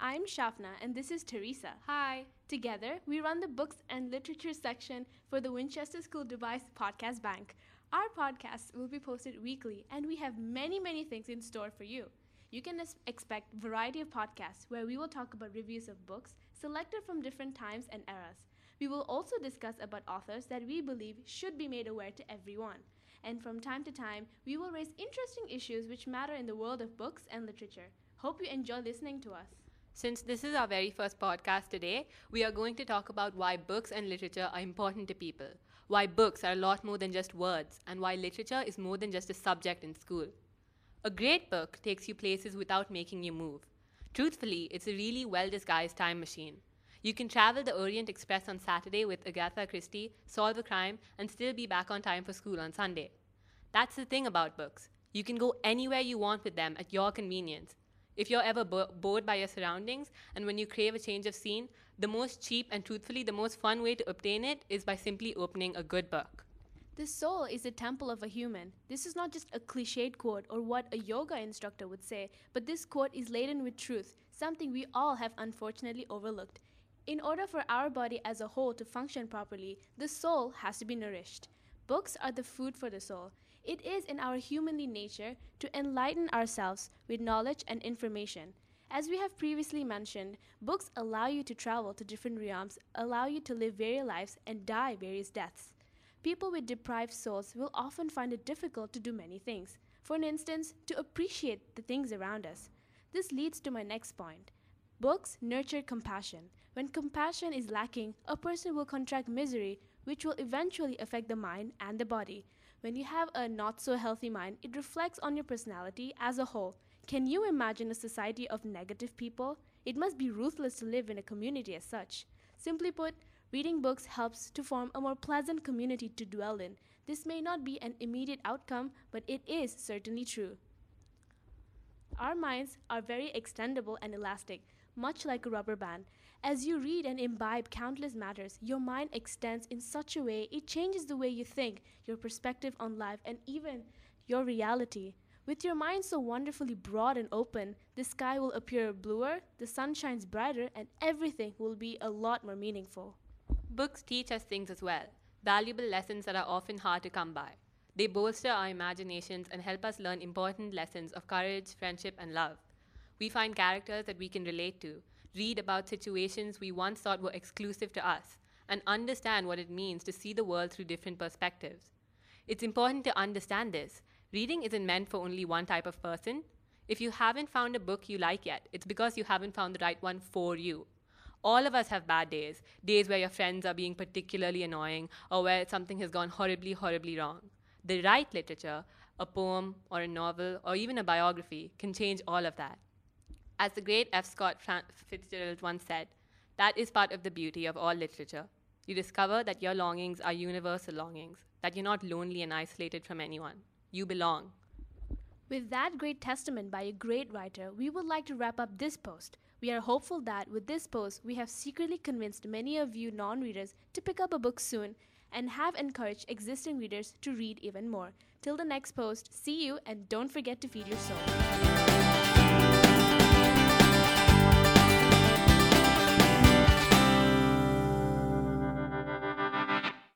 I'm Shafna and this is Teresa. Hi. Together, we run the books and literature section for the Winchester School Device Podcast Bank. Our podcasts will be posted weekly and we have many, many things in store for you. You can expect variety of podcasts where we will talk about reviews of books selected from different times and eras. We will also discuss about authors that we believe should be made aware to everyone. And from time to time, we will raise interesting issues which matter in the world of books and literature. Hope you enjoy listening to us. Since this is our very first podcast today, we are going to talk about why books and literature are important to people, why books are a lot more than just words, and why literature is more than just a subject in school. A great book takes you places without making you move. Truthfully, it's a really well disguised time machine. You can travel the Orient Express on Saturday with Agatha Christie, solve a crime, and still be back on time for school on Sunday. That's the thing about books. You can go anywhere you want with them at your convenience. If you're ever bo- bored by your surroundings and when you crave a change of scene, the most cheap and truthfully the most fun way to obtain it is by simply opening a good book. The soul is the temple of a human. This is not just a cliched quote or what a yoga instructor would say, but this quote is laden with truth, something we all have unfortunately overlooked. In order for our body as a whole to function properly, the soul has to be nourished. Books are the food for the soul. It is in our humanly nature to enlighten ourselves with knowledge and information. As we have previously mentioned, books allow you to travel to different realms, allow you to live various lives, and die various deaths. People with deprived souls will often find it difficult to do many things. For an instance, to appreciate the things around us. This leads to my next point. Books nurture compassion. When compassion is lacking, a person will contract misery, which will eventually affect the mind and the body. When you have a not so healthy mind, it reflects on your personality as a whole. Can you imagine a society of negative people? It must be ruthless to live in a community as such. Simply put, reading books helps to form a more pleasant community to dwell in. This may not be an immediate outcome, but it is certainly true. Our minds are very extendable and elastic, much like a rubber band. As you read and imbibe countless matters, your mind extends in such a way it changes the way you think, your perspective on life, and even your reality. With your mind so wonderfully broad and open, the sky will appear bluer, the sun shines brighter, and everything will be a lot more meaningful. Books teach us things as well, valuable lessons that are often hard to come by. They bolster our imaginations and help us learn important lessons of courage, friendship, and love. We find characters that we can relate to, read about situations we once thought were exclusive to us, and understand what it means to see the world through different perspectives. It's important to understand this. Reading isn't meant for only one type of person. If you haven't found a book you like yet, it's because you haven't found the right one for you. All of us have bad days, days where your friends are being particularly annoying or where something has gone horribly, horribly wrong. The right literature, a poem or a novel or even a biography, can change all of that. As the great F. Scott Fitzgerald once said, that is part of the beauty of all literature. You discover that your longings are universal longings, that you're not lonely and isolated from anyone. You belong. With that great testament by a great writer, we would like to wrap up this post. We are hopeful that with this post, we have secretly convinced many of you non readers to pick up a book soon and have encouraged existing readers to read even more. Till the next post, see you and don't forget to feed your soul.